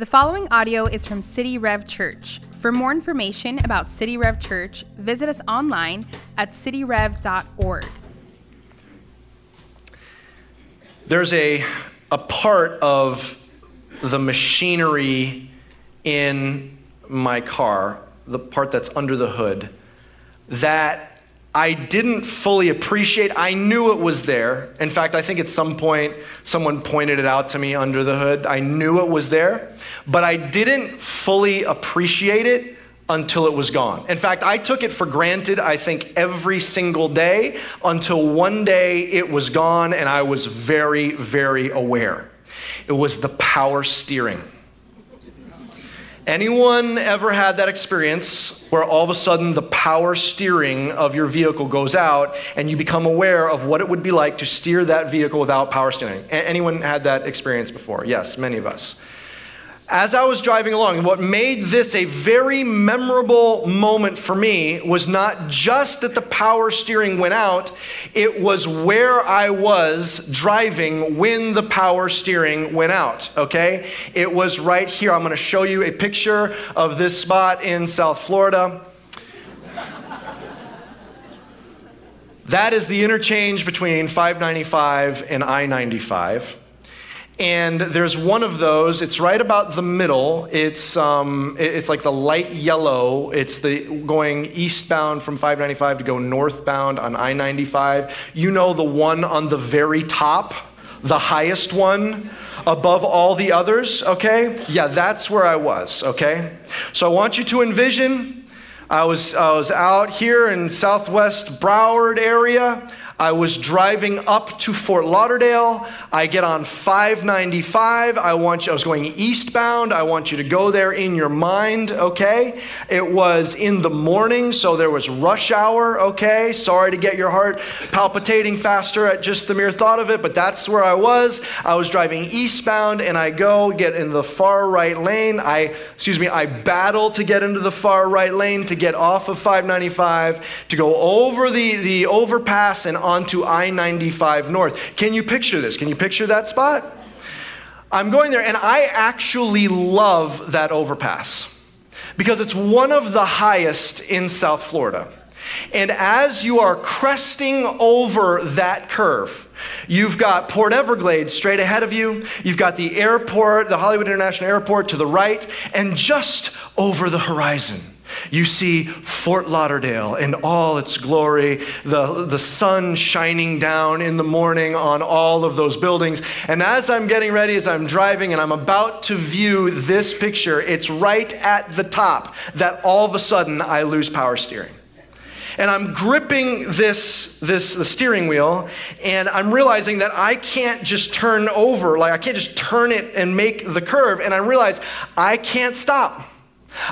The following audio is from City Rev Church. For more information about City Rev Church, visit us online at cityrev.org. There's a, a part of the machinery in my car, the part that's under the hood, that I didn't fully appreciate. I knew it was there. In fact, I think at some point someone pointed it out to me under the hood. I knew it was there, but I didn't fully appreciate it until it was gone. In fact, I took it for granted, I think, every single day until one day it was gone and I was very, very aware. It was the power steering. Anyone ever had that experience where all of a sudden the power steering of your vehicle goes out and you become aware of what it would be like to steer that vehicle without power steering? Anyone had that experience before? Yes, many of us as I was driving along, what made this a very memorable moment for me was not just that the power steering went out, it was where I was driving when the power steering went out, okay? It was right here. I'm to show you a picture of this spot in South Florida. That is the interchange between 595 and I 95 and there's one of those. It's right about the middle. It's um, it's like the light yellow. It's the going eastbound from 595 to go northbound on I-95. You know the one on the very top, the highest one above all the others. Okay, yeah, that's where I was. Okay, so I want you to envision. I was I was out here in Southwest Broward area. I was driving up to Fort Lauderdale. I get on 595. I want you, I was going eastbound. I want you to go there in your mind, okay? It was in the morning, so there was rush hour, okay? Sorry to get your heart palpitating faster at just the mere thought of it, but that's where I was. I was driving eastbound and I go get in the far right lane. I, excuse me, I battle to get into the far right lane to get off of 595 to go over the, the overpass and onto I 95 North. Can you picture this? Can you picture that spot? I'm going there, and I actually love that overpass because it's one of the highest in South Florida. And as you are cresting over that curve, you've got Port Everglades straight ahead of you. You've got the airport, the Hollywood International Airport to the right, and just over the horizon you see Fort Lauderdale in all its glory, the, the sun shining down in the morning on all of those buildings. And as I'm getting ready, as I'm driving and I'm about to view this picture, it's right at the top that all of a sudden I lose power steering and I'm gripping this, this the steering wheel, and I'm realizing that I can't just turn over, like I can't just turn it and make the curve, and I realize I can't stop.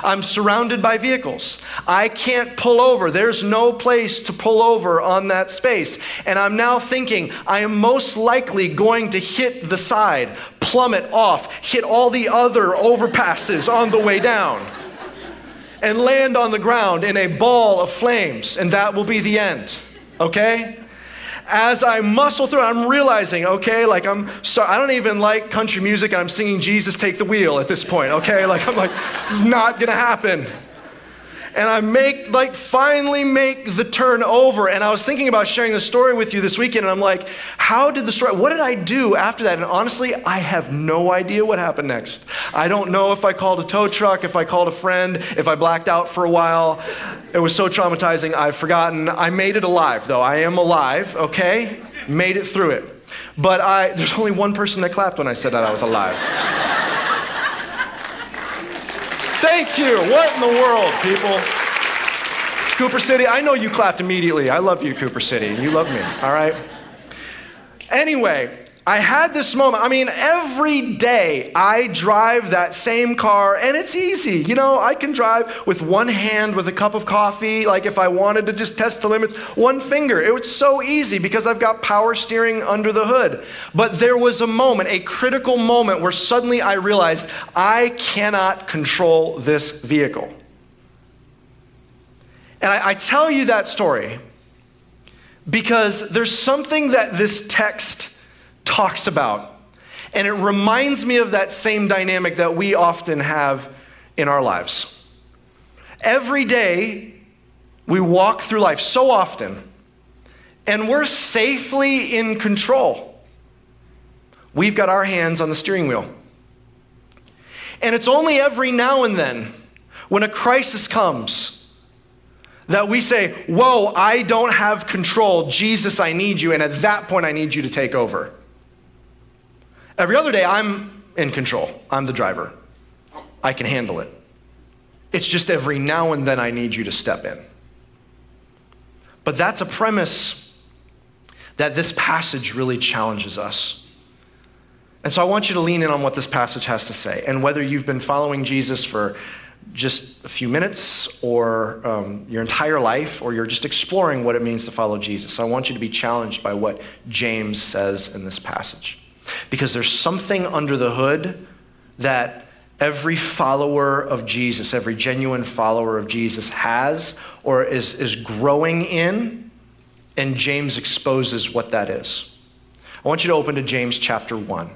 I'm surrounded by vehicles. I can't pull over. There's no place to pull over on that space. And I'm now thinking I am most likely going to hit the side, plummet off, hit all the other overpasses on the way down, and land on the ground in a ball of flames. And that will be the end. Okay? As I muscle through, I'm realizing, okay, like I'm, so I don't even like country music. I'm singing Jesus Take the Wheel at this point, okay? Like, I'm like, this is not gonna happen and I make, like, finally make the turn over. And I was thinking about sharing the story with you this weekend, and I'm like, how did the story, what did I do after that? And honestly, I have no idea what happened next. I don't know if I called a tow truck, if I called a friend, if I blacked out for a while. It was so traumatizing, I've forgotten. I made it alive, though. I am alive, okay? Made it through it. But I, there's only one person that clapped when I said that I was alive. Thank you. What in the world, people? Cooper City, I know you clapped immediately. I love you, Cooper City. And you love me, all right? Anyway, I had this moment. I mean, every day I drive that same car and it's easy. You know, I can drive with one hand with a cup of coffee, like if I wanted to just test the limits, one finger. It was so easy because I've got power steering under the hood. But there was a moment, a critical moment, where suddenly I realized I cannot control this vehicle. And I, I tell you that story because there's something that this text talks about. And it reminds me of that same dynamic that we often have in our lives. Every day, we walk through life so often, and we're safely in control. We've got our hands on the steering wheel. And it's only every now and then, when a crisis comes, that we say, Whoa, I don't have control. Jesus, I need you. And at that point, I need you to take over. Every other day, I'm in control. I'm the driver. I can handle it. It's just every now and then I need you to step in. But that's a premise that this passage really challenges us. And so I want you to lean in on what this passage has to say. And whether you've been following Jesus for just a few minutes or um, your entire life, or you're just exploring what it means to follow Jesus, I want you to be challenged by what James says in this passage. Because there's something under the hood that every follower of Jesus, every genuine follower of Jesus has or is, is growing in, and James exposes what that is. I want you to open to James chapter 1.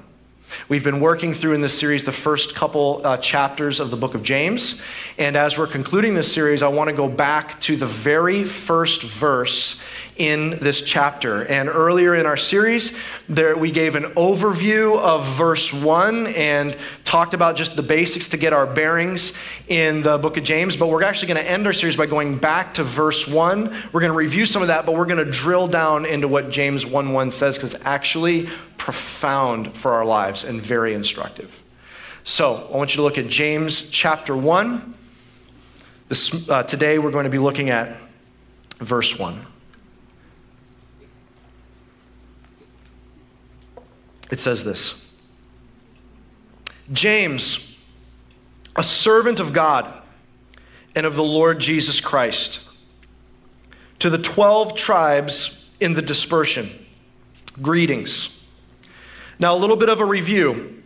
We've been working through in this series the first couple uh, chapters of the book of James. And as we're concluding this series, I want to go back to the very first verse in this chapter. And earlier in our series, there, we gave an overview of verse 1 and talked about just the basics to get our bearings in the book of James. But we're actually going to end our series by going back to verse 1. We're going to review some of that, but we're going to drill down into what James 1 1 says because it's actually profound for our lives and very instructive. So I want you to look at James chapter 1. This, uh, today we're going to be looking at verse 1. It says this James, a servant of God and of the Lord Jesus Christ, to the 12 tribes in the dispersion, greetings. Now, a little bit of a review.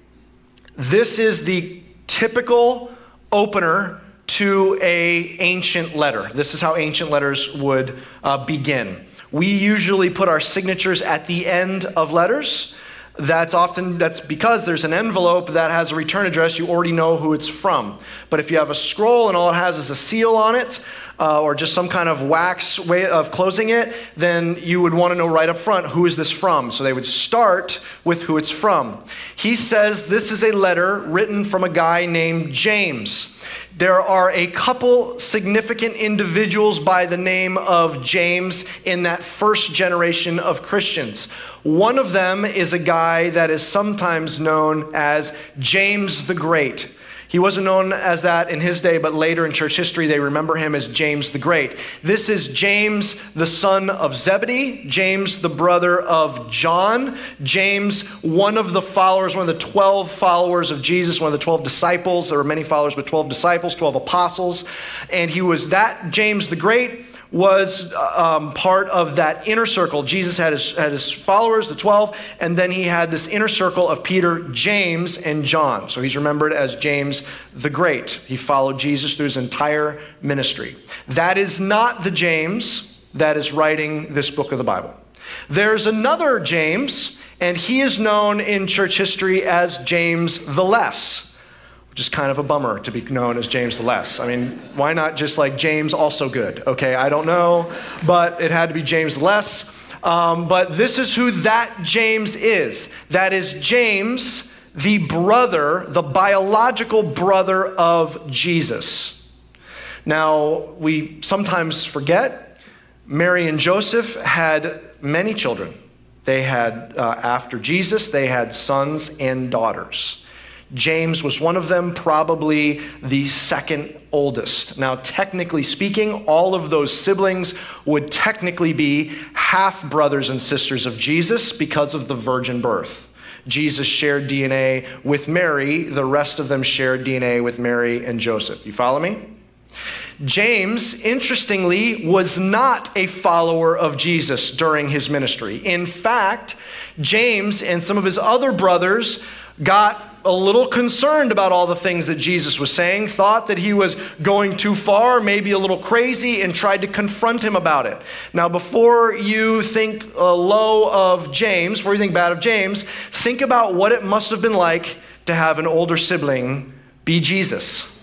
This is the typical opener to a ancient letter. This is how ancient letters would uh, begin. We usually put our signatures at the end of letters that's often that's because there's an envelope that has a return address you already know who it's from. But if you have a scroll and all it has is a seal on it uh, or just some kind of wax way of closing it then you would want to know right up front who is this from. So they would start with who it's from. He says this is a letter written from a guy named james there are a couple significant individuals by the name of James in that first generation of Christians. One of them is a guy that is sometimes known as James the Great. He wasn't known as that in his day, but later in church history, they remember him as James the Great. This is James, the son of Zebedee, James, the brother of John, James, one of the followers, one of the 12 followers of Jesus, one of the 12 disciples. There were many followers, but 12 disciples, 12 apostles. And he was that James the Great was um, part of that inner circle. Jesus had his, had his followers, the 12, and then he had this inner circle of Peter, James, and John. So he's remembered as James the Great. He followed Jesus through his entire ministry. That is not the James that is writing this book of the Bible. There's another James, and he is known in church history as James the Less is kind of a bummer to be known as James the Less. I mean, why not just like James also good? Okay, I don't know, but it had to be James the Less. Um, but this is who that James is. That is James, the brother, the biological brother of Jesus. Now, we sometimes forget Mary and Joseph had many children. They had, uh, after Jesus, they had sons and daughters. James was one of them, probably the second oldest. Now, technically speaking, all of those siblings would technically be half brothers and sisters of Jesus because of the virgin birth. Jesus shared DNA with Mary, the rest of them shared DNA with Mary and Joseph. You follow me? James, interestingly, was not a follower of Jesus during his ministry. In fact, James and some of his other brothers got a little concerned about all the things that Jesus was saying, thought that he was going too far, maybe a little crazy, and tried to confront him about it. Now, before you think uh, low of James, before you think bad of James, think about what it must have been like to have an older sibling be Jesus.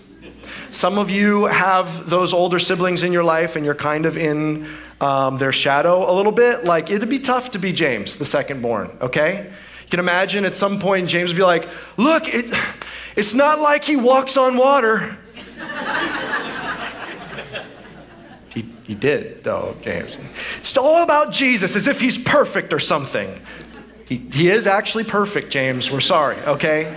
Some of you have those older siblings in your life and you're kind of in um, their shadow a little bit. Like, it'd be tough to be James, the second born, okay? You can imagine at some point James would be like, Look, it, it's not like he walks on water. he, he did, though, James. It's all about Jesus as if he's perfect or something. He, he is actually perfect, James. We're sorry, okay?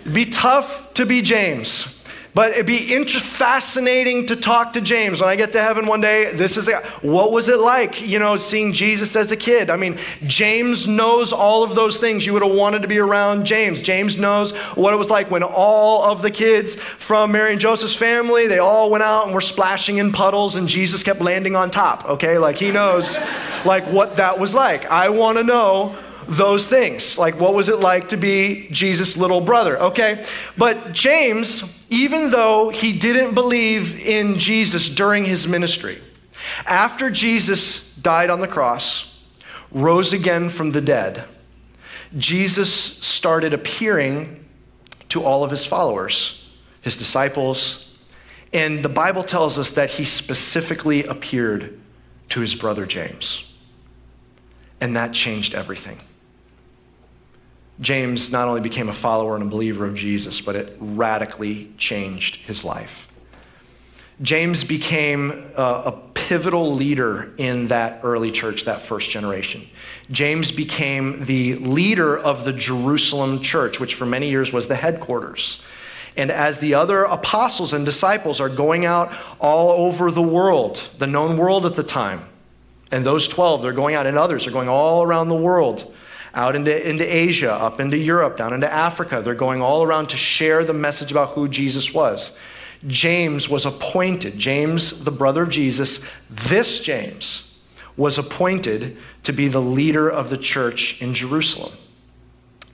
It'd be tough to be James. But it'd be fascinating to talk to James when I get to heaven one day. This is a, what was it like, you know, seeing Jesus as a kid? I mean, James knows all of those things. You would have wanted to be around James. James knows what it was like when all of the kids from Mary and Joseph's family, they all went out and were splashing in puddles and Jesus kept landing on top, okay? Like he knows like what that was like. I want to know those things. Like, what was it like to be Jesus' little brother? Okay? But James, even though he didn't believe in Jesus during his ministry, after Jesus died on the cross, rose again from the dead, Jesus started appearing to all of his followers, his disciples, and the Bible tells us that he specifically appeared to his brother James. And that changed everything. James not only became a follower and a believer of Jesus, but it radically changed his life. James became a, a, pivotal leader in that early church, that first generation. James became the leader of the Jerusalem church, which for many years was the headquarters. And as the other apostles and disciples are going out all over the world, the known world at the time, and those 12, they're going out, and others are going all around the world out into, into Asia, up into Europe, down into Africa. They're going all around to share the message about who Jesus was. James was appointed, James, the brother of Jesus, this James was appointed to be the leader of the church in Jerusalem.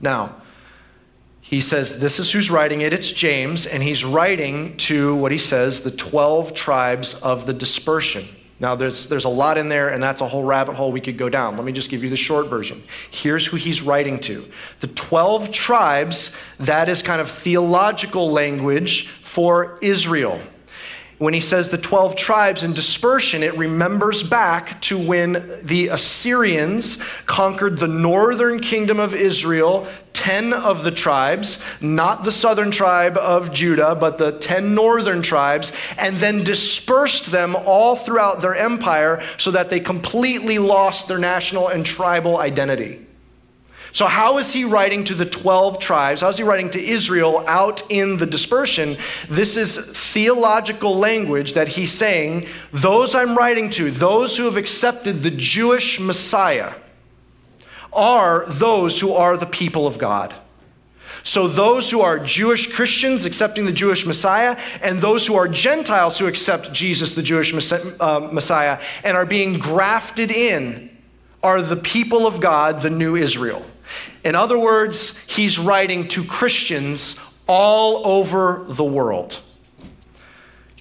Now, he says, This is who's writing it. It's James, and he's writing to what he says, the 12 tribes of the dispersion. Now, there's, there's a lot in there, and that's a whole rabbit hole we could go down. Let me just give you the short version. Here's who he's writing to the 12 tribes, that is kind of theological language for Israel. When he says the 12 tribes in dispersion, it remembers back to when the Assyrians conquered the northern kingdom of Israel, 10 of the tribes, not the southern tribe of Judah, but the 10 northern tribes, and then dispersed them all throughout their empire so that they completely lost their national and tribal identity. So, how is he writing to the 12 tribes? How is he writing to Israel out in the dispersion? This is theological language that he's saying, those I'm writing to, those who have accepted the Jewish Messiah, are those who are the people of God. So, those who are Jewish Christians accepting the Jewish Messiah, and those who are Gentiles who accept Jesus, the Jewish uh, Messiah, and are being grafted in, are the people of God, the new Israel. In other words, he's writing to Christians all over the world.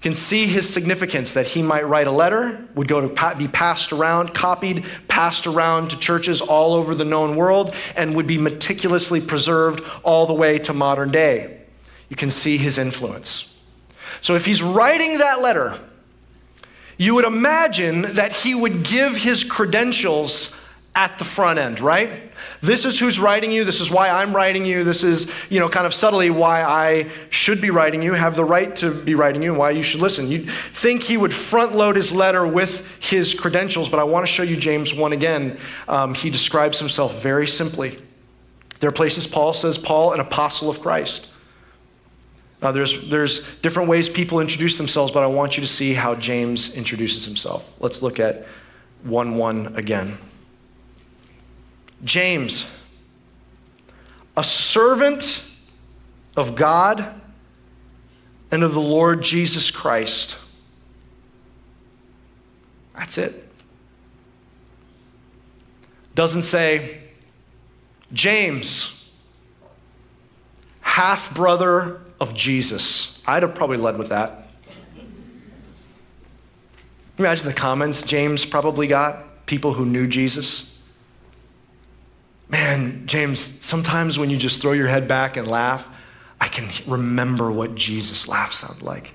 You can see his significance that he might write a letter, would go to be passed around, copied, passed around to churches all over the known world, and would be meticulously preserved all the way to modern day. You can see his influence. So if he's writing that letter, you would imagine that he would give his credentials at the front end, right? This is who's writing you. This is why I'm writing you. This is, you know, kind of subtly why I should be writing you, have the right to be writing you, and why you should listen. You'd think he would front load his letter with his credentials, but I want to show you James 1 again. Um, he describes himself very simply. There are places Paul says, Paul, an apostle of Christ. Uh, there's, there's different ways people introduce themselves, but I want you to see how James introduces himself. Let's look at 1 1 again. James, a servant of God and of the Lord Jesus Christ. That's it. Doesn't say, James, half brother of Jesus. I'd have probably led with that. Imagine the comments James probably got, people who knew Jesus. Man, James, sometimes when you just throw your head back and laugh, I can remember what Jesus' laugh sounded like.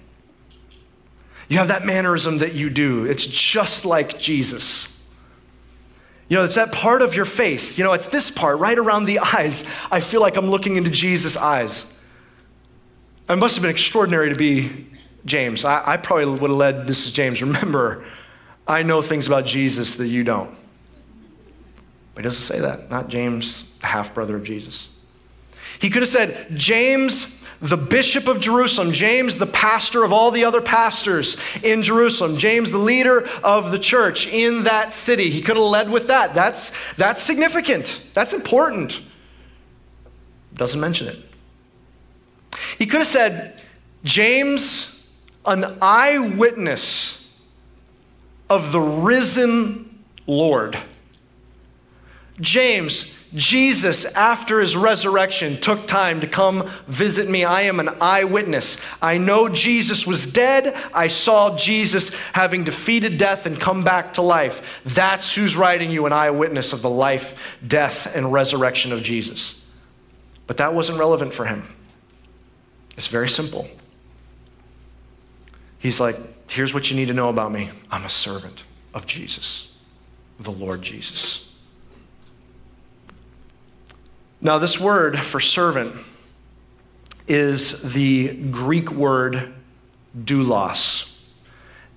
You have that mannerism that you do. It's just like Jesus. You know, it's that part of your face. You know, it's this part right around the eyes. I feel like I'm looking into Jesus' eyes. It must have been extraordinary to be James. I, I probably would have led this is James. Remember, I know things about Jesus that you don't. But he doesn't say that. Not James, the half brother of Jesus. He could have said, James, the bishop of Jerusalem, James, the pastor of all the other pastors in Jerusalem, James, the leader of the church in that city. He could have led with that. That's, that's significant, that's important. Doesn't mention it. He could have said, James, an eyewitness of the risen Lord. James, Jesus, after his resurrection, took time to come visit me. I am an eyewitness. I know Jesus was dead. I saw Jesus having defeated death and come back to life. That's who's writing you an eyewitness of the life, death, and resurrection of Jesus. But that wasn't relevant for him. It's very simple. He's like, here's what you need to know about me I'm a servant of Jesus, the Lord Jesus. Now, this word for servant is the Greek word doulos.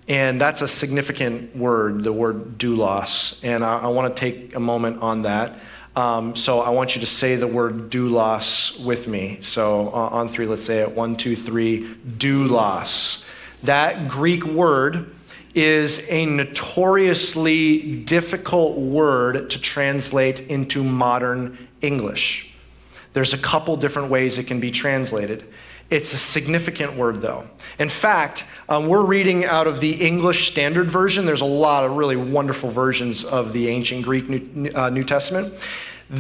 And that's a significant word, the word doulos. And I, I want to take a moment on that. Um, so I want you to say the word doulos with me. So uh, on three, let's say it. One, two, three. Doulos. That Greek word is a notoriously difficult word to translate into modern English. There's a couple different ways it can be translated. It's a significant word, though. In fact, um, we're reading out of the English Standard Version. There's a lot of really wonderful versions of the ancient Greek New, uh, New Testament.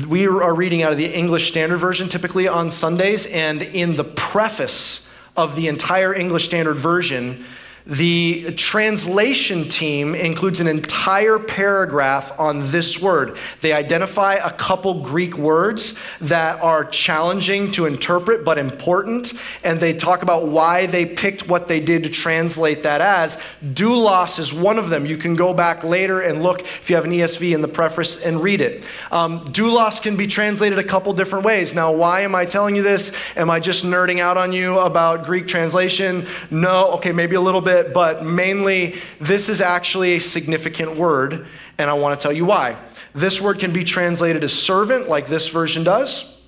We are reading out of the English Standard Version typically on Sundays, and in the preface of the entire English Standard Version, the translation team includes an entire paragraph on this word. They identify a couple Greek words that are challenging to interpret but important, and they talk about why they picked what they did to translate that as. Doulos is one of them. You can go back later and look if you have an ESV in the preface and read it. Um, doulos can be translated a couple different ways. Now, why am I telling you this? Am I just nerding out on you about Greek translation? No. Okay, maybe a little bit bit, but mainly this is actually a significant word, and I want to tell you why. This word can be translated as servant, like this version does.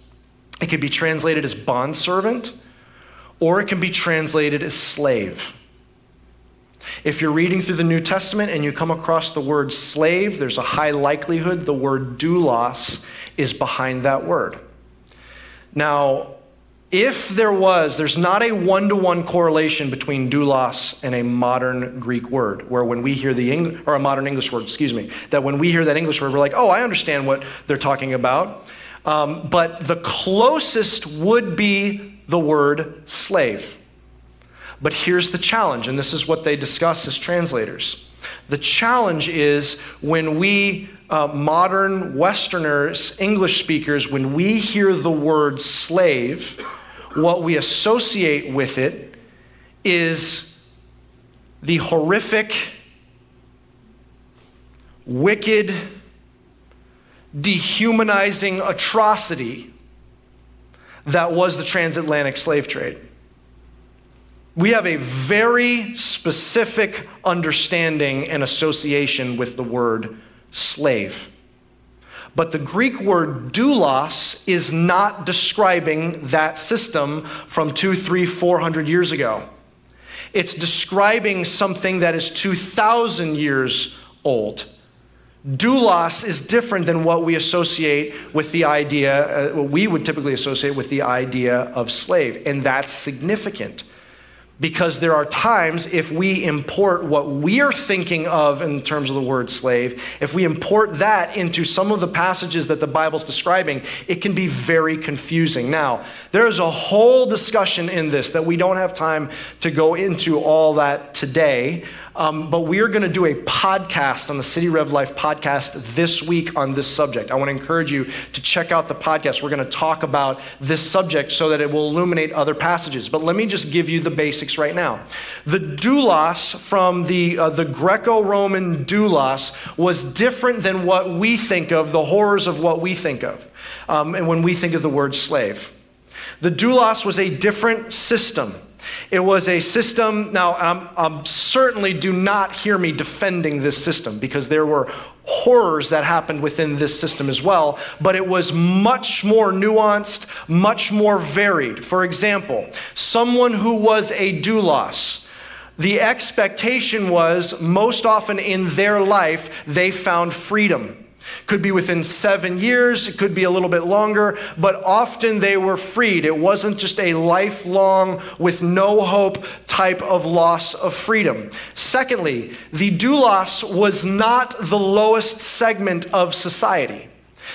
It can be translated as bondservant, or it can be translated as slave. If you're reading through the New Testament and you come across the word slave, there's a high likelihood the word doulos is behind that word. Now, if there was, there's not a one to one correlation between doulos and a modern Greek word, where when we hear the or a modern English word, excuse me, that when we hear that English word, we're like, oh, I understand what they're talking about. Um, but the closest would be the word slave. But here's the challenge, and this is what they discuss as translators. The challenge is when we uh, modern Westerners, English speakers, when we hear the word slave, what we associate with it is the horrific, wicked, dehumanizing atrocity that was the transatlantic slave trade. We have a very specific understanding and association with the word slave. But the Greek word doulos is not describing that system from two, three, four hundred years ago. It's describing something that is 2,000 years old. Doulos is different than what we associate with the idea, uh, what we would typically associate with the idea of slave. And that's significant because there are times if we import what we are thinking of in terms of the word slave, if we import that into some of the passages that the Bible's describing, it can be very confusing. Now, there is a whole discussion in this that we don't have time to go into all that today. Um, but we are going to do a podcast on the City Rev Life podcast this week on this subject. I want to encourage you to check out the podcast. We're going to talk about this subject so that it will illuminate other passages. But let me just give you the basics right now. The doulos from the, uh, the Greco Roman doulos was different than what we think of, the horrors of what we think of, um, and when we think of the word slave. The doulos was a different system. It was a system. Now, um, um, certainly do not hear me defending this system because there were horrors that happened within this system as well, but it was much more nuanced, much more varied. For example, someone who was a doulos, the expectation was most often in their life they found freedom. Could be within seven years, it could be a little bit longer, but often they were freed. It wasn't just a lifelong, with no hope type of loss of freedom. Secondly, the doulos was not the lowest segment of society.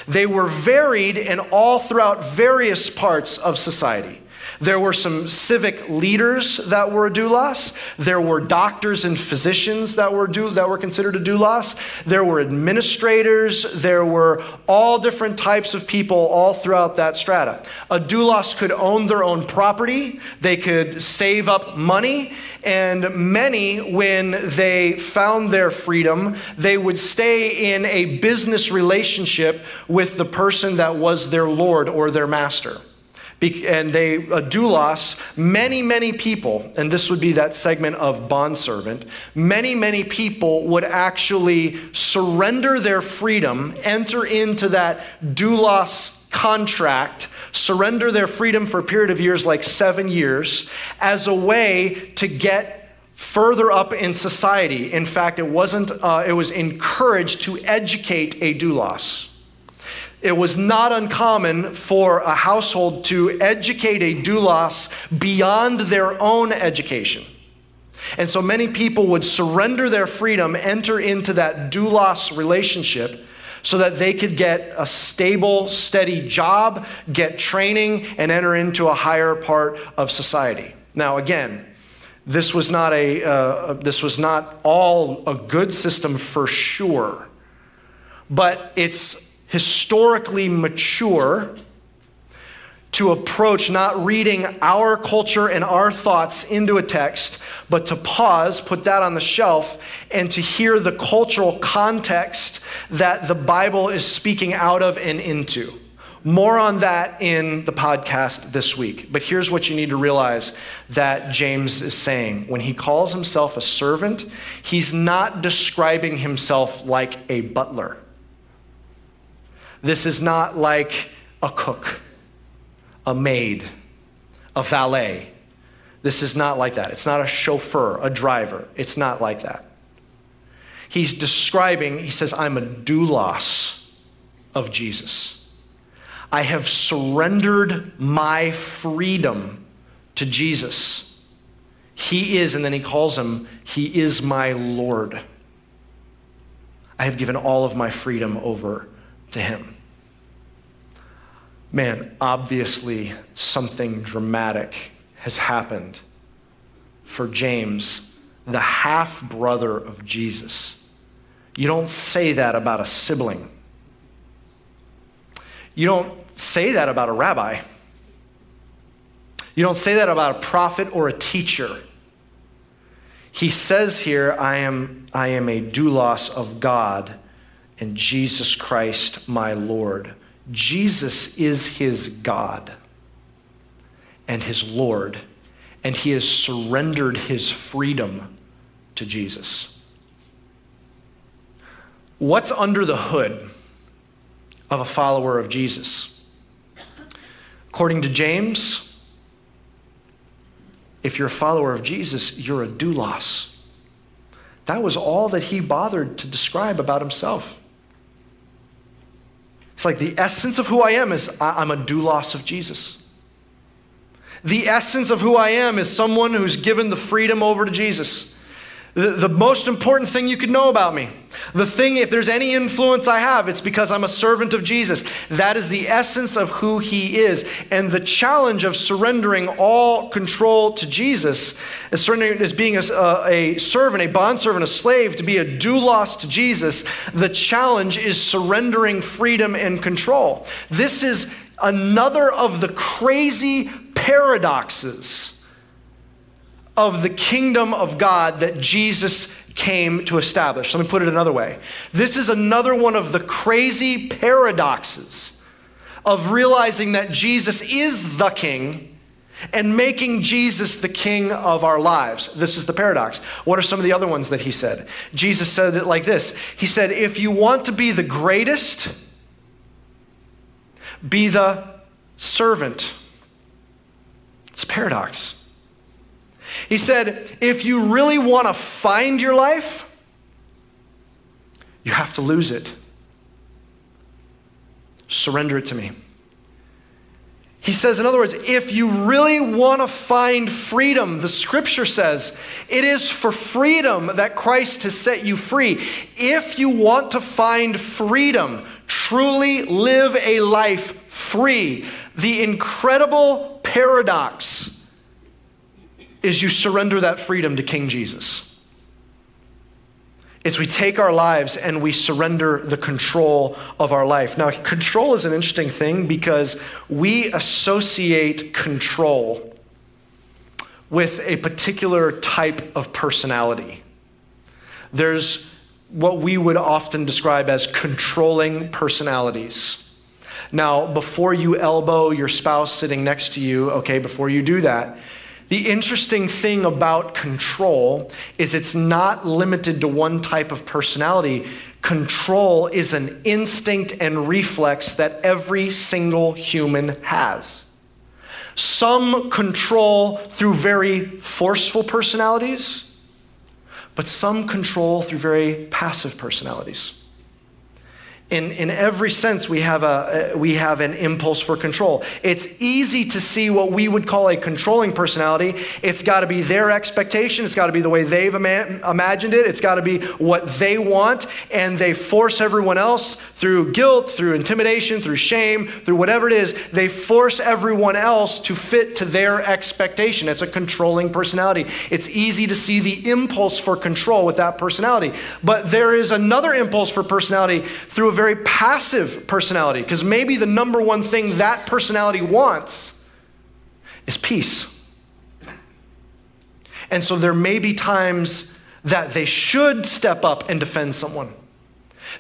They were varied and all throughout various parts of society. There were some civic leaders that were a doulos. There were doctors and physicians that were, do, that were considered a doulos. There were administrators. There were all different types of people all throughout that strata. A doulos could own their own property, they could save up money, and many, when they found their freedom, they would stay in a business relationship with the person that was their Lord or their master and they a doulos many many people and this would be that segment of bondservant many many people would actually surrender their freedom enter into that doulos contract surrender their freedom for a period of years like seven years as a way to get further up in society. In fact it wasn't uh, it was encouraged to educate a doulos it was not uncommon for a household to educate a doulos beyond their own education. And so many people would surrender their freedom, enter into that doulos relationship so that they could get a stable, steady job, get training, and enter into a higher part of society. Now, again, this was not a uh, this was not all a good system for sure, but it's historically mature to approach not reading our culture and our thoughts into a text, but to pause, put that on the shelf, and to hear the cultural context that the Bible is speaking out of and into. More on that in the podcast this week. But here's what you need to realize that James is saying. When he calls himself a servant, he's not describing himself like a butler. This is not like a cook, a maid, a valet. This is not like that. It's not a chauffeur, a driver. It's not like that. He's describing, he says, I'm a doulos of Jesus. I have surrendered my freedom to Jesus. He is, and then he calls him, He is my Lord. I have given all of my freedom over to him man, obviously something dramatic has happened for James, the half brother of Jesus. You don't say that about a sibling. You don't say that about a rabbi. You don't say that about a prophet or a teacher. He says here, I am, I am a doulos of God and Jesus Christ, my Lord. Jesus is his God and his Lord, and he has surrendered his freedom to Jesus. What's under the hood of a follower of Jesus? According to James, if you're a follower of Jesus, you're a doulos. That was all that he bothered to describe about himself. It's like the essence of who I am is I'm a doulos of Jesus. The essence of who I am is someone who's given the freedom over to Jesus. The, the most important thing you could know about me. The thing, if there's any influence I have, it's because I'm a servant of Jesus. That is the essence of who he is. And the challenge of surrendering all control to Jesus, as surrendering as being a, a servant, a bondservant, a slave, to be a doulos to Jesus, the challenge is surrendering freedom and control. This is another of the crazy paradoxes of the kingdom of God that Jesus came to establish. Let me put it another way. This is another one of the crazy paradoxes of realizing that Jesus is the king and making Jesus the king of our lives. This is the paradox. What are some of the other ones that he said? Jesus said it like this He said, If you want to be the greatest, be the servant. It's a paradox. He said, if you really want to find your life, you have to lose it. Surrender it to me. He says, in other words, if you really want to find freedom, the scripture says, it is for freedom that Christ has set you free. If you want to find freedom, truly live a life free. The incredible paradox is you surrender that freedom to King Jesus. It's we take our lives and we surrender the control of our life. Now, control is an interesting thing because we associate control with a particular type of personality. There's what we would often describe as controlling personalities. Now, before you elbow your spouse sitting next to you, okay, before you do that, the interesting thing about control is it's not limited to one type of personality. Control is an instinct and reflex that every single human has. Some control through very forceful personalities, but some control through very passive personalities in, in every sense, we have, a, we have an impulse for control. It's easy to see what we would call a controlling personality. It's got to be their expectation, it's got to be the way they've ima- imagined it, it's got to be what they want, and they force everyone else through guilt, through intimidation, through shame, through whatever it is, they force everyone else to fit to their expectation. It's a controlling personality. It's easy to see the impulse for control with that personality. But there is another impulse for personality through very passive personality because maybe the number one thing that personality wants is peace. And so there may be times that they should step up and defend someone.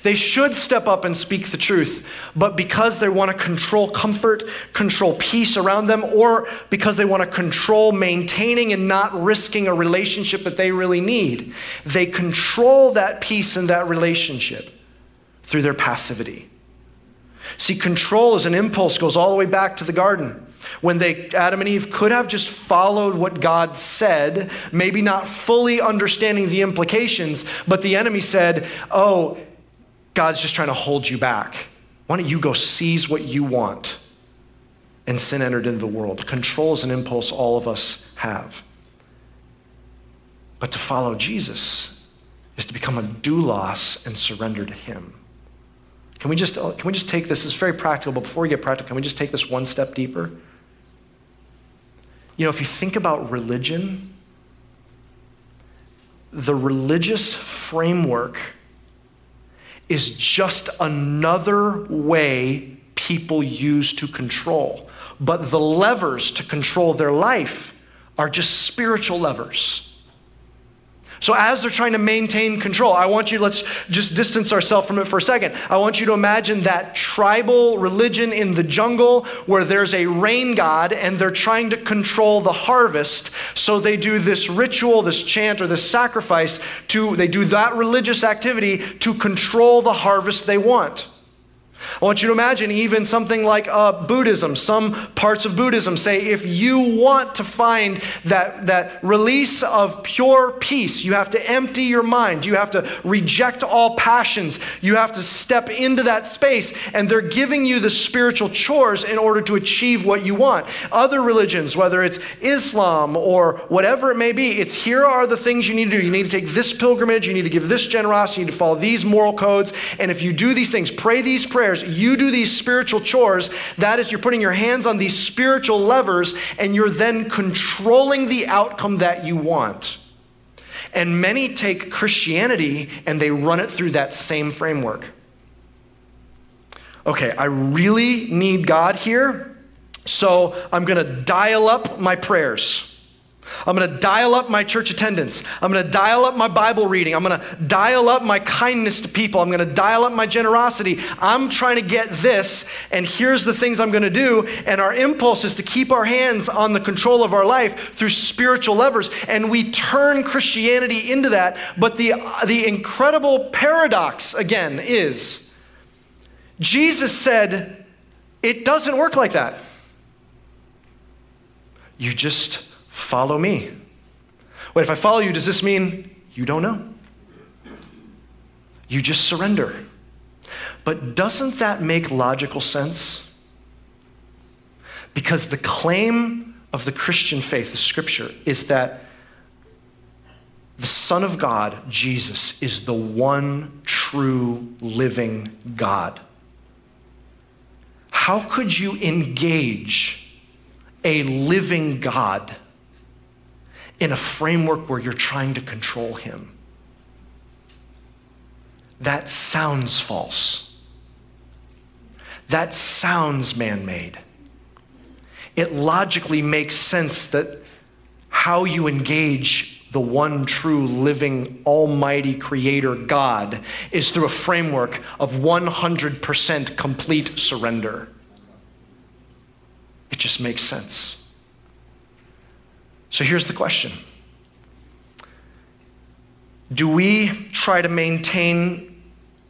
They should step up and speak the truth, but because they want to control comfort, control peace around them, or because they want to control maintaining and not risking a relationship that they really need, they control that peace and that relationship through their passivity. See, control as an impulse goes all the way back to the garden. When they, Adam and Eve could have just followed what God said, maybe not fully understanding the implications, but the enemy said, Oh, God's just trying to hold you back. Why don't you go seize what you want? And sin entered into the world. Control is an impulse all of us have. But to follow Jesus is to become a doulos and surrender to Him. Can we just, can we just take this? It's very practical, but before we get practical, can we just take this one step deeper? You know, if you think about religion, the religious framework is just another way people use to control. But the levers to control their life are just spiritual levers. So, as they're trying to maintain control, I want you, let's just distance ourselves from it for a second. I want you to imagine that tribal religion in the jungle where there's a rain god and they're trying to control the harvest. So, they do this ritual, this chant, or this sacrifice to, they do that religious activity to control the harvest they want. I want you to imagine even something like uh, Buddhism. Some parts of Buddhism say if you want to find that, that release of pure peace, you have to empty your mind. You have to reject all passions. You have to step into that space. And they're giving you the spiritual chores in order to achieve what you want. Other religions, whether it's Islam or whatever it may be, it's here are the things you need to do. You need to take this pilgrimage, you need to give this generosity, you need to follow these moral codes. And if you do these things, pray these prayers, you do these spiritual chores, that is, you're putting your hands on these spiritual levers and you're then controlling the outcome that you want. And many take Christianity and they run it through that same framework. Okay, I really need God here, so I'm going to dial up my prayers. I'm going to dial up my church attendance. I'm going to dial up my Bible reading. I'm going to dial up my kindness to people. I'm going to dial up my generosity. I'm trying to get this, and here's the things I'm going to do. And our impulse is to keep our hands on the control of our life through spiritual levers. And we turn Christianity into that. But the, the incredible paradox, again, is Jesus said, it doesn't work like that. You just Follow me. Wait, if I follow you, does this mean you don't know? You just surrender. But doesn't that make logical sense? Because the claim of the Christian faith, the scripture, is that the Son of God, Jesus, is the one true living God. How could you engage a living God? In a framework where you're trying to control him. That sounds false. That sounds man made. It logically makes sense that how you engage the one true living almighty creator God is through a framework of 100% complete surrender. It just makes sense. So here's the question Do we try to maintain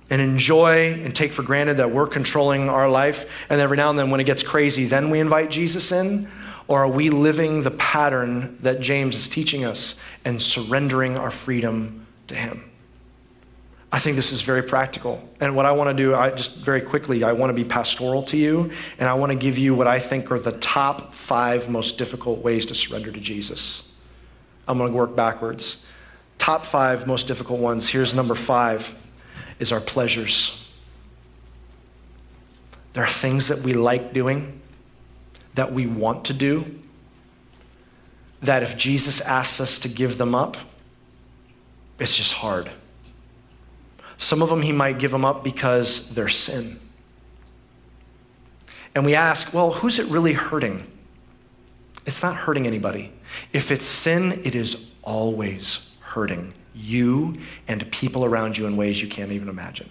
and enjoy and take for granted that we're controlling our life, and every now and then when it gets crazy, then we invite Jesus in? Or are we living the pattern that James is teaching us and surrendering our freedom to Him? I think this is very practical. And what I want to do, I just very quickly, I want to be pastoral to you, and I want to give you what I think are the top five most difficult ways to surrender to Jesus. I'm going to work backwards. Top five most difficult ones. Here's number five is our pleasures. There are things that we like doing, that we want to do, that if Jesus asks us to give them up, it's just hard. Some of them he might give them up because they're sin. And we ask, well, who's it really hurting? It's not hurting anybody. If it's sin, it is always hurting you and people around you in ways you can't even imagine.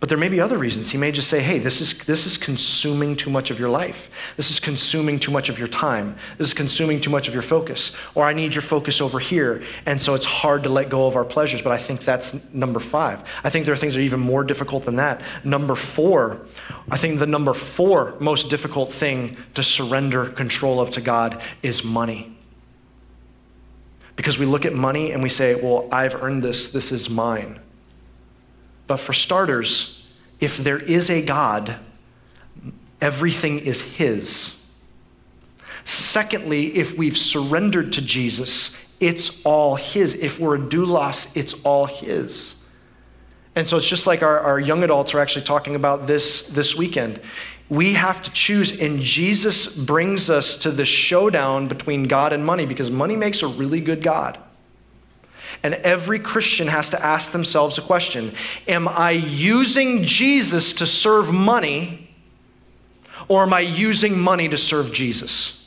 But there may be other reasons. He may just say, hey, this is, this is consuming too much of your life. This is consuming too much of your time. This is consuming too much of your focus. Or I need your focus over here. And so it's hard to let go of our pleasures. But I think that's number five. I think there are things that are even more difficult than that. Number four, I think the number four most difficult thing to surrender control of to God is money. Because we look at money and we say, well, I've earned this, this is mine. But for starters, if there is a God, everything is His. Secondly, if we've surrendered to Jesus, it's all His. If we're a doulos, it's all His. And so it's just like our, our young adults are actually talking about this this weekend. We have to choose, and Jesus brings us to the showdown between God and money because money makes a really good God. And every Christian has to ask themselves a question Am I using Jesus to serve money, or am I using money to serve Jesus?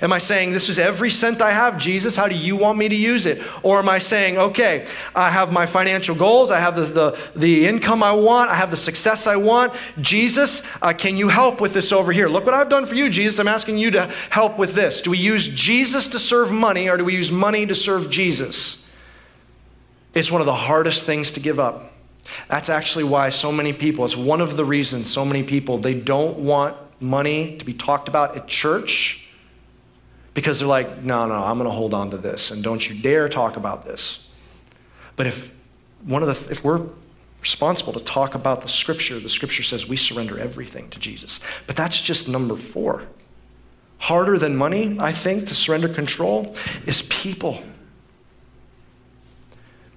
Am I saying, This is every cent I have, Jesus? How do you want me to use it? Or am I saying, Okay, I have my financial goals, I have the, the, the income I want, I have the success I want. Jesus, uh, can you help with this over here? Look what I've done for you, Jesus. I'm asking you to help with this. Do we use Jesus to serve money, or do we use money to serve Jesus? It's one of the hardest things to give up. That's actually why so many people, it's one of the reasons so many people, they don't want money to be talked about at church because they're like, no, no, I'm going to hold on to this and don't you dare talk about this. But if one of the, if we're responsible to talk about the scripture, the scripture says we surrender everything to Jesus. But that's just number four. Harder than money, I think, to surrender control is people.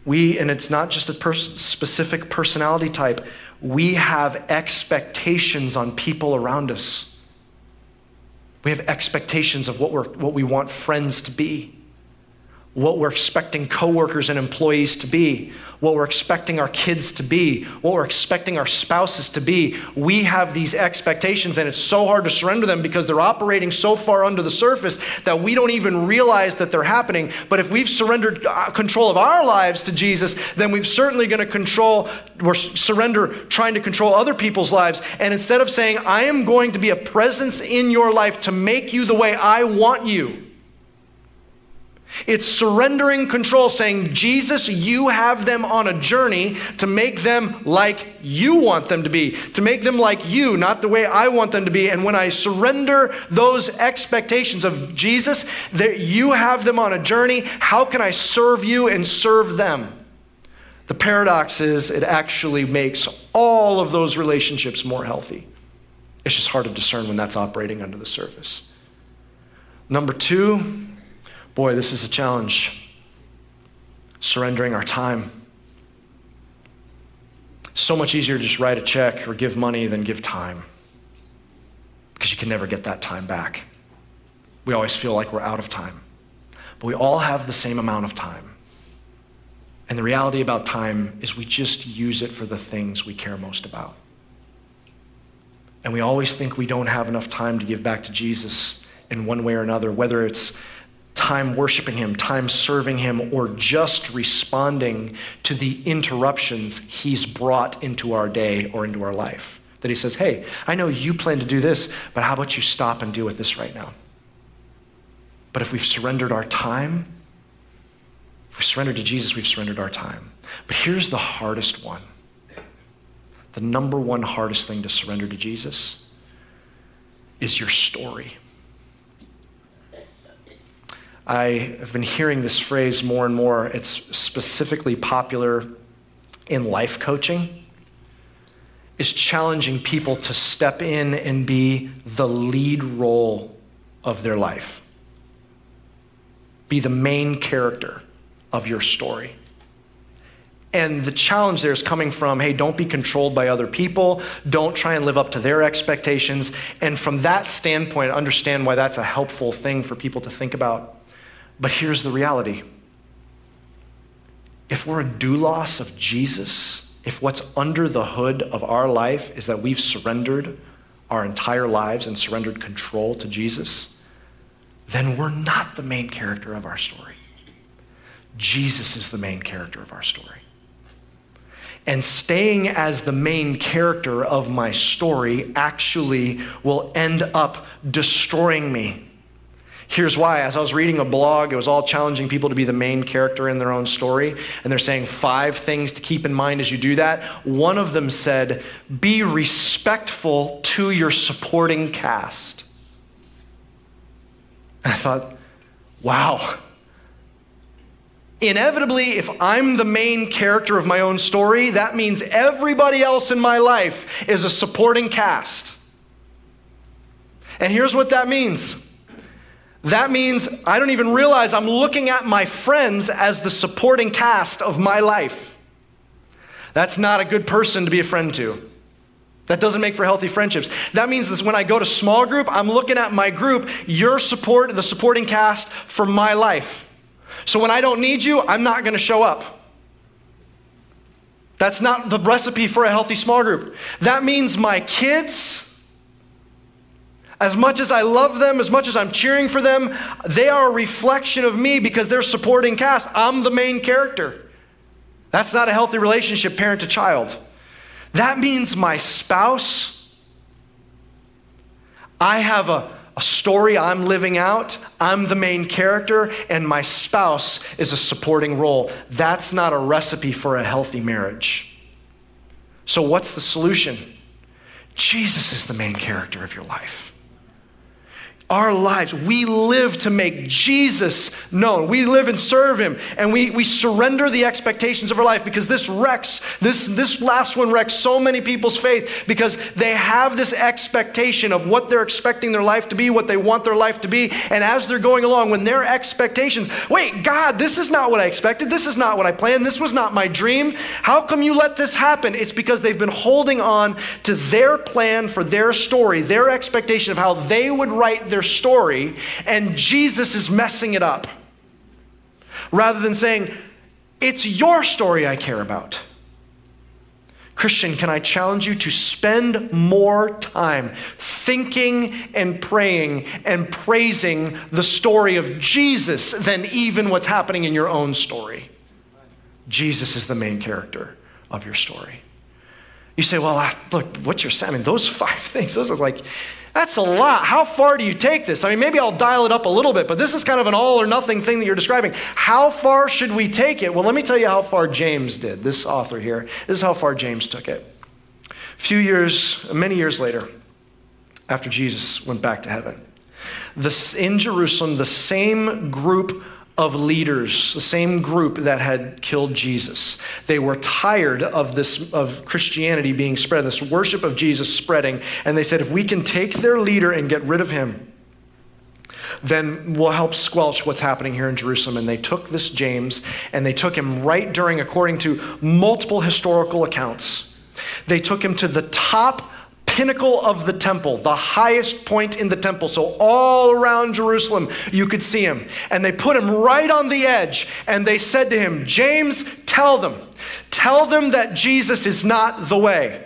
We, and it's not just a pers- specific personality type, we have expectations on people around us. We have expectations of what, we're, what we want friends to be what we're expecting coworkers and employees to be, what we're expecting our kids to be, what we're expecting our spouses to be. We have these expectations, and it's so hard to surrender them because they're operating so far under the surface that we don't even realize that they're happening. But if we've surrendered uh, control of our lives to Jesus, then we've certainly going to control, we're surrender trying to control other people's lives. And instead of saying, I am going to be a presence in your life to make you the way I want you, it's surrendering control, saying, Jesus, you have them on a journey to make them like you want them to be, to make them like you, not the way I want them to be. And when I surrender those expectations of Jesus, that you have them on a journey, how can I serve you and serve them? The paradox is it actually makes all of those relationships more healthy. It's just hard to discern when that's operating under the surface. Number two, Boy, this is a challenge. Surrendering our time. So much easier to just write a check or give money than give time because you can never get that time back. We always feel like we're out of time. But we all have the same amount of time. And the reality about time is we just use it for the things we care most about. And we always think we don't have enough time to give back to Jesus in one way or another, whether it's time worshiping Him, time serving Him, or just responding to the interruptions He's brought into our day or into our life. That He says, Hey, I know you plan to do this, but how about you stop and deal with this right now? But if we've surrendered our time, if we've surrendered to Jesus, we've surrendered our time. But here's the hardest one the number one hardest thing to surrender to Jesus is your story. I have been hearing this phrase more and more. It's specifically popular in life coaching. Is challenging people to step in and be the lead role of their life. Be the main character of your story. And the challenge there is coming from hey, don't be controlled by other people. Don't try and live up to their expectations. And from that standpoint, understand why that's a helpful thing for people to think about. But here's the reality if we're a doulos of Jesus, if what's under the hood of our life is that we've surrendered our entire lives and surrendered control to Jesus, then we're not the main character of our story. Jesus is the main character of our story. And staying as the main character of my story actually will end up destroying me Here's why. As I was reading a blog, it was all challenging people to be the main character in their own story. And they're saying five things to keep in mind as you do that. One of them said, be respectful to your supporting cast. And I thought, wow. Inevitably, if I'm the main character of my own story, that means everybody else in my life is a supporting cast. And here's what that means that means I don't even realize I'm looking at my friends as the supporting cast of my life. That's not a good person to be a friend to. That doesn't make for healthy friendships. That means that when I go to small group, I'm looking at my group, your support, the supporting cast for my life. So when I don't need you, I'm not going to show up. That's not the recipe for a healthy small group. That means my kids, as much as I love them, as much as I'm cheering for them, they are a reflection of me because they're supporting cast. I'm the main character. That's not a healthy relationship, parent to child. That means my spouse, I have a, a story I'm living out. I'm the main character, and my spouse is a supporting role. That's not a recipe for a healthy marriage. So, what's the solution? Jesus is the main character of your life our lives. We live to make Jesus known. We live and serve him. And we, we surrender the expectations of our life because this wrecks, this, this last one wrecks so many people's faith because they have this expectation of what they're expecting their life to be, what they want their life to be. And as they're going along, when their expectations, wait, God, this is not what I expected. This is not what I planned. This was not my dream. How come you let this happen? It's because they've been holding on to their plan for their story, their expectation of how they would write their story, and Jesus is messing it up. Rather than saying, It's your story I care about. Christian, can I challenge you to spend more time thinking and praying and praising the story of Jesus than even what's happening in your own story? Jesus is the main character of your story. You say, well, look, what's your, I mean, those five things, those are like, that's a lot. How far do you take this? I mean, maybe I'll dial it up a little bit, but this is kind of an all or nothing thing that you're describing. How far should we take it? Well, let me tell you how far James did, this author here. This is how far James took it. A few years, many years later, after Jesus went back to heaven, this, in Jerusalem, the same group of leaders, the same group that had killed Jesus. They were tired of this of Christianity being spread, this worship of Jesus spreading, and they said if we can take their leader and get rid of him, then we'll help squelch what's happening here in Jerusalem. And they took this James and they took him right during, according to multiple historical accounts, they took him to the top pinnacle of the temple, the highest point in the temple. So all around Jerusalem, you could see him. And they put him right on the edge. And they said to him, James, tell them, tell them that Jesus is not the way.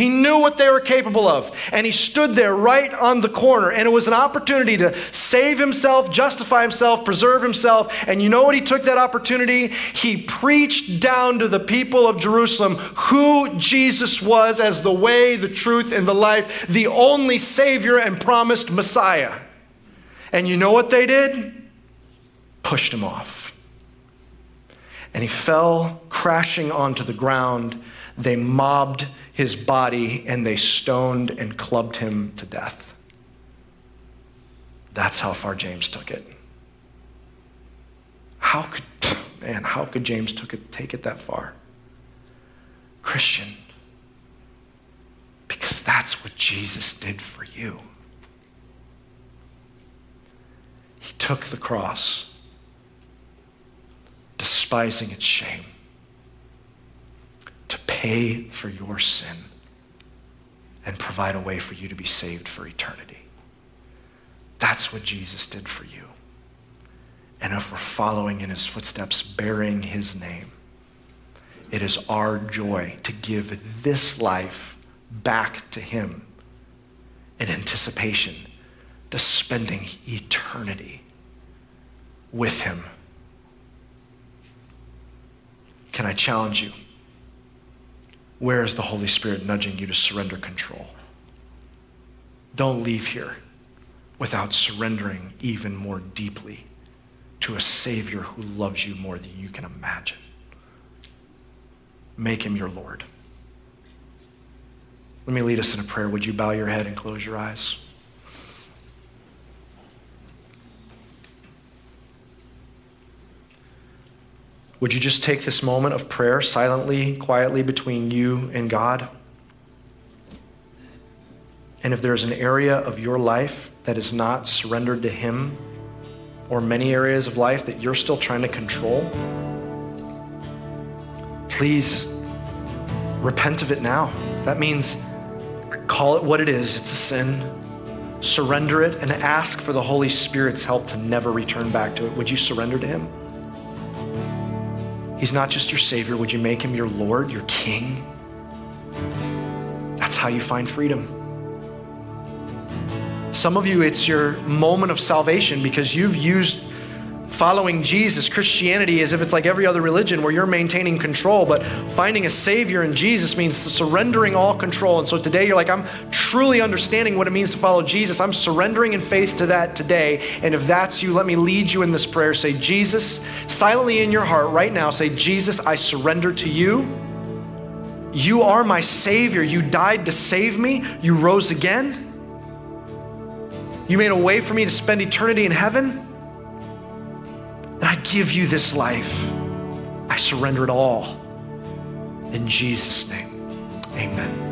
He knew what they were capable of. And he stood there right on the corner. And it was an opportunity to save himself, justify himself, preserve himself. And you know what he took that opportunity? He preached down to the people of Jerusalem who Jesus was as the way, the truth, and the life, the only Savior and promised Messiah. And you know what they did? Pushed him off. And he fell crashing onto the ground. They mobbed his body and they stoned and clubbed him to death. That's how far James took it. How could, man, how could James took it, take it that far? Christian, because that's what Jesus did for you. He took the cross, despising its shame to pay for your sin and provide a way for you to be saved for eternity. That's what Jesus did for you. And if we're following in his footsteps, bearing his name, it is our joy to give this life back to him in anticipation to spending eternity with him. Can I challenge you? Where is the Holy Spirit nudging you to surrender control? Don't leave here without surrendering even more deeply to a Savior who loves you more than you can imagine. Make him your Lord. Let me lead us in a prayer. Would you bow your head and close your eyes? Would you just take this moment of prayer silently, quietly between you and God? And if there's an area of your life that is not surrendered to Him, or many areas of life that you're still trying to control, please repent of it now. That means call it what it is it's a sin. Surrender it and ask for the Holy Spirit's help to never return back to it. Would you surrender to Him? He's not just your Savior. Would you make him your Lord, your King? That's how you find freedom. Some of you, it's your moment of salvation because you've used following Jesus, Christianity, as if it's like every other religion where you're maintaining control, but finding a Savior in Jesus means surrendering all control. And so today you're like, I'm truly understanding what it means to follow Jesus. I'm surrendering in faith to that today. And if that's you, let me lead you in this prayer. Say, Jesus, silently in your heart right now, say, Jesus, I surrender to you. You are my Savior. You died to save me. You rose again. You made a way for me to spend eternity in heaven. And I give you this life. I surrender it all. In Jesus' name, amen.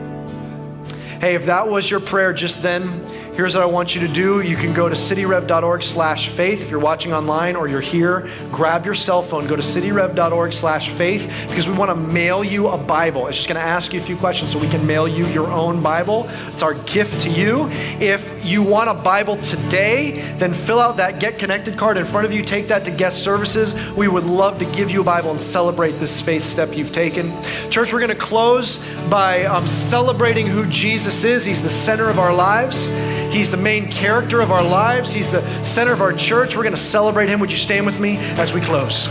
Hey, if that was your prayer just then, here's what I want you to do. You can go to cityrev.org slash faith. If you're watching online or you're here, grab your cell phone, go to cityrev.org slash faith because we want to mail you a Bible. It's just going to ask you a few questions so we can mail you your own Bible. It's our gift to you. If you want a Bible today, then fill out that Get Connected card in front of you. Take that to guest services. We would love to give you a Bible and celebrate this faith step you've taken. Church, we're going to close by um, celebrating who Jesus Jesus is. He's the center of our lives, He's the main character of our lives, He's the center of our church. We're going to celebrate Him. Would you stand with me as we close?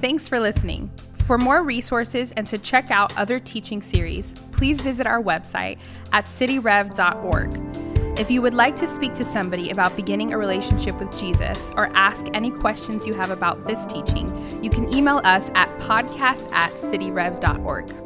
Thanks for listening. For more resources and to check out other teaching series, please visit our website at cityrev.org. If you would like to speak to somebody about beginning a relationship with Jesus or ask any questions you have about this teaching, you can email us at podcast at cityrev.org.